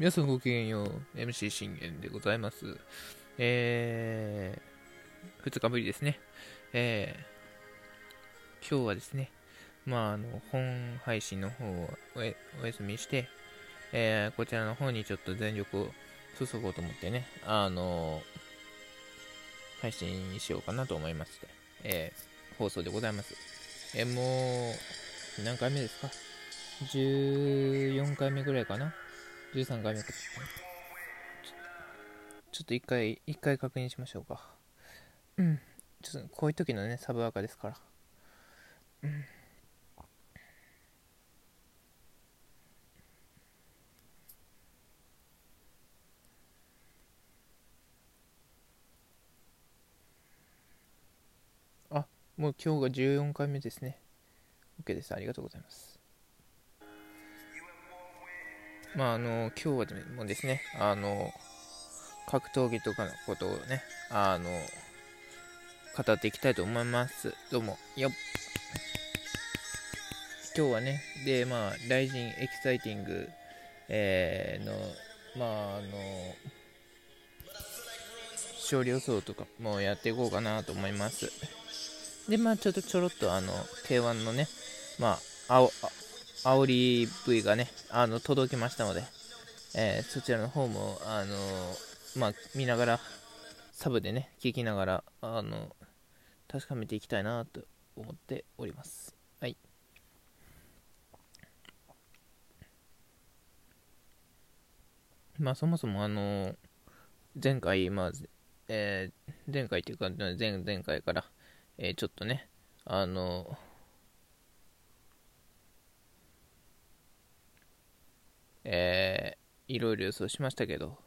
皆さんごきげんよう。MC 信玄でございます。えー、2日ぶりですね。えー、今日はですね、まあ、あの、本配信の方をお休みして、えー、こちらの方にちょっと全力を注ごうと思ってね、あの配信しようかなと思いまして、えー、放送でございます。えー、もう、何回目ですか ?14 回目ぐらいかな？13回目か。ちょっと一回、一回確認しましょうか。うん。ちょっとこういう時のね、サブアカですから。うん。あ、もう今日が14回目ですね。OK です。ありがとうございます。まあ、あの、今日はもですね、あの、格闘技とかのことをね、あの、語っていきたいと思います。どうも、よっ。今日はね、で、まあ、ライジンエキサイティング、えー、の、まあ、あの、勝利予想とかもやっていこうかなと思います。で、まあ、ちょっとちょろっと、あの、K1 のね、まあ、青、煽り V がね、あの、届きましたので、えー、そちらの方も、あのまあ、見ながら、サブでね、聞きながら、あの、確かめていきたいなと思っております。はい。まあ、そもそも、あの前回、まあ、えー、前回というか、前々回から、えー、ちょっとね、あのえー、いろいろ予想しましたけど、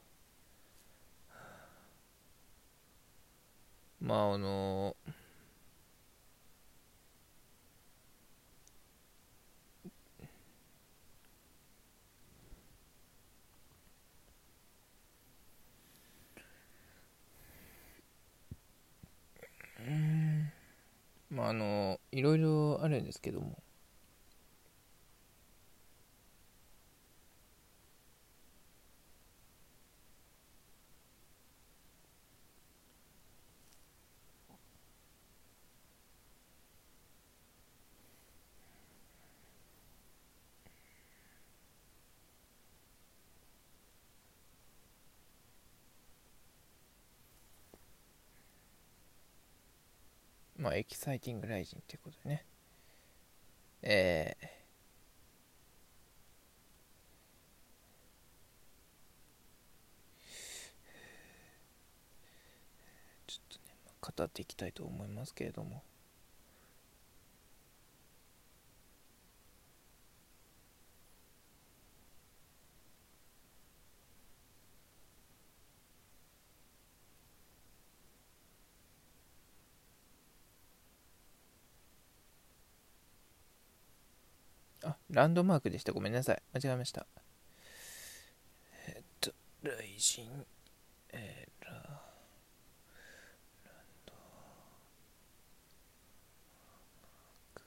まあ、あのうん、まあ、あの、いろいろあるんですけども、まあ、エキサイティングライジンということでね。えー、ちょっとね、語っていきたいと思いますけれども。あ、ランドマークでした。ごめんなさい。間違えました。えっと、雷神、えー、ラ、ランドマーク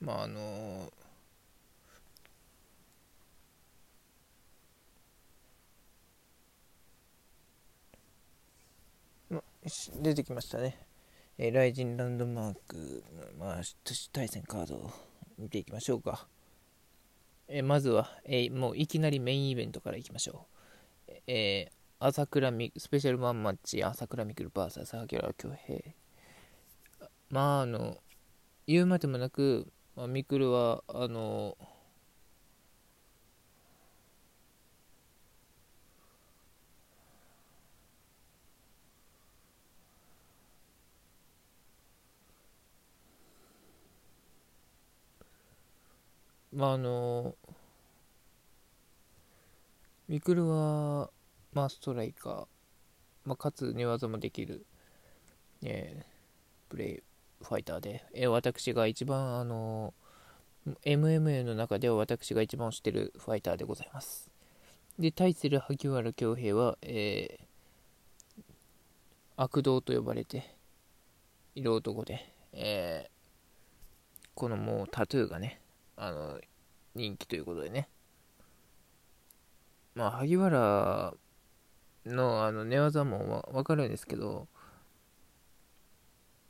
まあ、あのー出てきましたね。えー、ライジンランドマーク、まあ、対戦カードを見ていきましょうか。えー、まずは、えー、もういきなりメインイベントからいきましょう。えー、朝倉みスペシャルマンマッチ、朝倉未来 VS 榊原恭平。まあ、あの、言うまでもなく、まあ、未来は、あの、まああのミクルは、まあ、ストライカー、まあ、かつ寝技もできる、えー、プレイファイターで、えー、私が一番あの MMA の中では私が一番推してるファイターでございます。で対する萩原恭平は、えー、悪道と呼ばれている男で、えー、このもうタトゥーがね、あの、人気ということでね。まあ、萩原のあの寝技もわかるんですけど、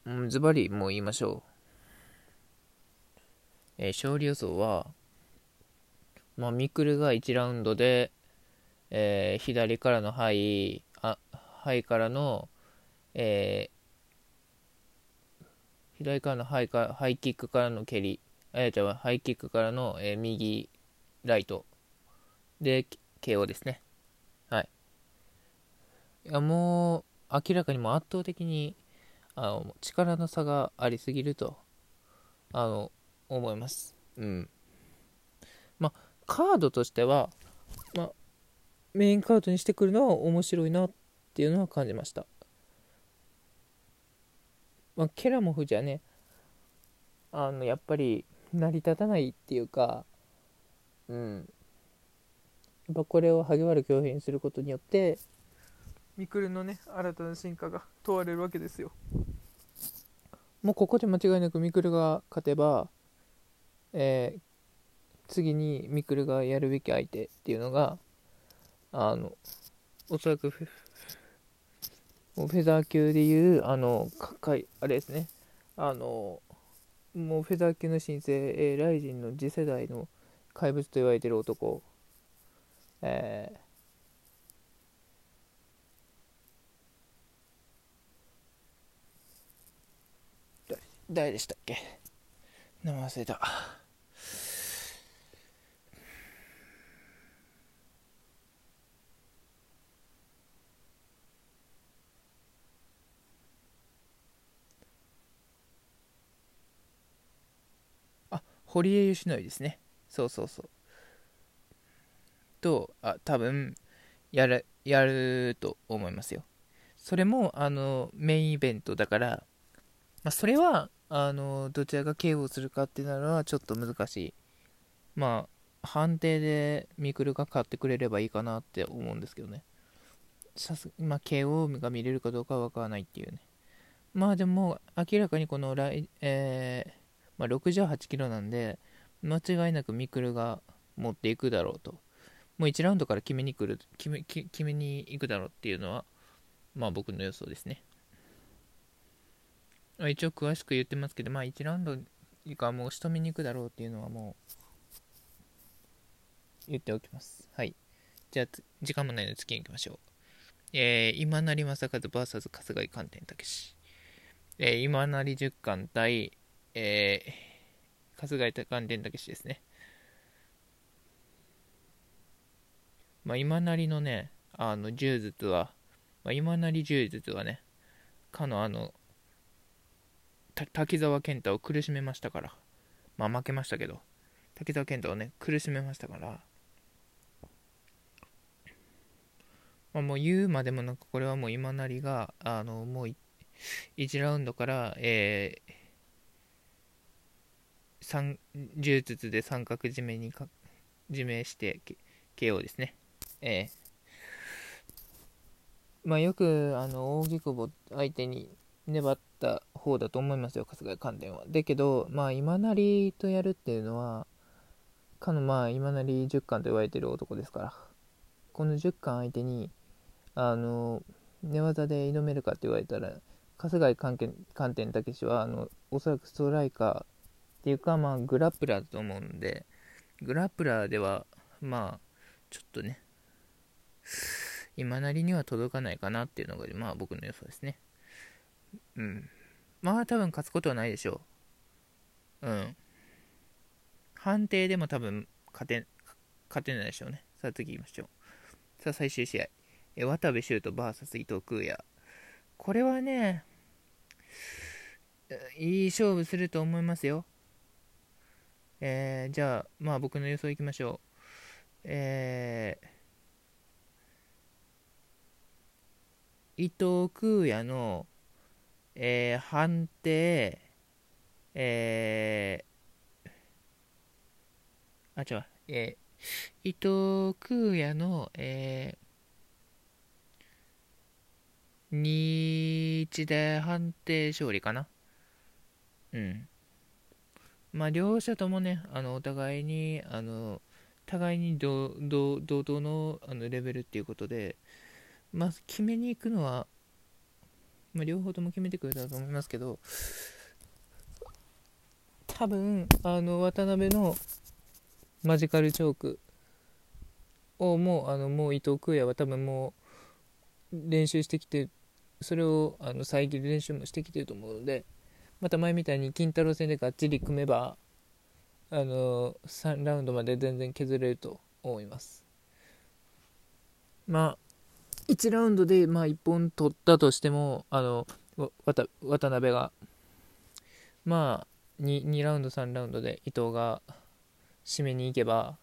うん、ズバリもう言いましょう。えー、勝利予想は、まあ、ミクルが1ラウンドで、えー、左からのハイ、あ、ハイからの、えー、左からのハイかハイキックからの蹴り、えー、じゃあハイキックからの、えー、右、ライトで KO ですね。はい。いや、もう、明らかにも圧倒的に、あの、力の差がありすぎると、あの、思います。うん。まあ、カードとしては、まあ、メインカードにしてくるのは面白いなっていうのは感じました。まあ、ケラモフじゃね、あの、やっぱり成り立たないっていうか、うん。やっぱこれを萩原恭平にすることによって、ミクルのね、新たな進化が問われるわけですよ。もうここで間違いなくミクルが勝てば、えー、次にミクルがやるべき相手っていうのが、あの、おそらくフェザー級でいう、あの、かい、あれですね、あの、もうフェザー級の新星、えー、ライジンの次世代の怪物と言われてる男、えー、誰でしたっけ？名前忘れた。あ、堀江義則ですね。そうそうそう。と、あ、多分、やる、やると思いますよ。それも、あの、メインイベントだから、まあ、それは、あの、どちらが KO するかっていうのはちょっと難しい。まあ、判定でミクルが勝ってくれればいいかなって思うんですけどね。さすまあ、KO が見れるかどうかはわからないっていうね。まあでも、明らかにこの来、えー、まあ、68キロなんで、間違いなくミクルが持っていくだろうと。もう1ラウンドから決めに来る、決め決めに行くだろうっていうのは、まあ僕の予想ですね。一応詳しく言ってますけど、まあ1ラウンド以下もう仕留めに行くだろうっていうのはもう言っておきます。はい。じゃあ、時間もないので次に行きましょう。えー、今成正和 VS 春日井観天武史。えー、今成十巻対、えー、春日井観天武史ですね。まあ、今成のね、あの、柔術は、まあ、今成柔術はね、かのあの、滝沢健太を苦しめましたから、まあ負けましたけど、滝沢健太をね、苦しめましたから、まあ、もう言うまでもなく、これはもう今成が、あの、もう1ラウンドから、えー、柔術で三角締めにか、締めして、KO ですね。えー、まあよく、あの、扇久保相手に粘った方だと思いますよ、春日井関連は。だけど、まあ、今成とやるっていうのは、かの、まあ、今成10巻と言われてる男ですから、この10巻相手に、あの、寝技で挑めるかって言われたら、春日井関天武は、あの、おそらくストライカーっていうか、まあ、グラップラーだと思うんで、グラップラーでは、まあ、ちょっとね、今なりには届かないかなっていうのが、まあ僕の予想ですね。うん。まあ多分勝つことはないでしょう。うん。判定でも多分勝て、勝てないでしょうね。さあ次行きましょう。さあ最終試合。え渡部修斗 VS 伊藤空也。これはね、いい勝負すると思いますよ。えー、じゃあ、まあ僕の予想いきましょう。えー、伊藤空也のえー、判定、えー、あ、違う、えー、伊藤空也の、えー、2-1で判定勝利かな。うん。まあ、両者ともね、あのお互いに、あの互いに同同等のあのレベルっていうことで、まあ、決めに行くのは、まあ、両方とも決めてくれたと思いますけど、多分あの渡辺のマジカルチョークをもうあのもう伊藤空也は多分もう練習してきてそれをあの遮る練習もしてきてると思うのでまた前みたいに金太郎戦でがっちり組めばあの3ラウンドまで全然削れると思います。まあ1ラウンドでまあ1本取ったとしてもあの渡辺がまあ 2, 2ラウンド3ラウンドで伊藤が締めに行けば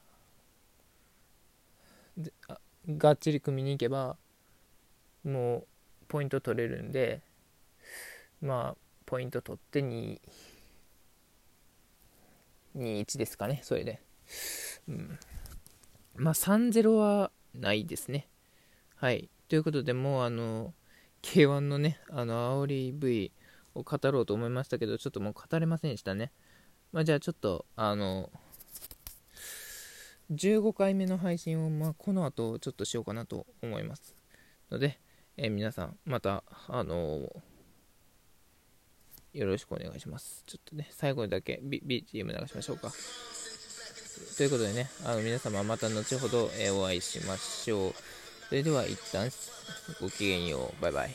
がっちり組みに行けばもうポイント取れるんでまあポイント取って2 2-1ですかねそれで、うん、まあ3-0はないですね。はい。ということでもうあの K1 のねあの煽り V を語ろうと思いましたけどちょっともう語れませんでしたね。まあじゃあちょっとあの15回目の配信を、まあ、この後ちょっとしようかなと思いますので、えー、皆さんまたあのー、よろしくお願いします。ちょっとね最後にだけ、B、BGM 流しましょうか。ということでねあの皆様また後ほど、お会いしましょう。それでは一旦ごきげんよう。バイバイ。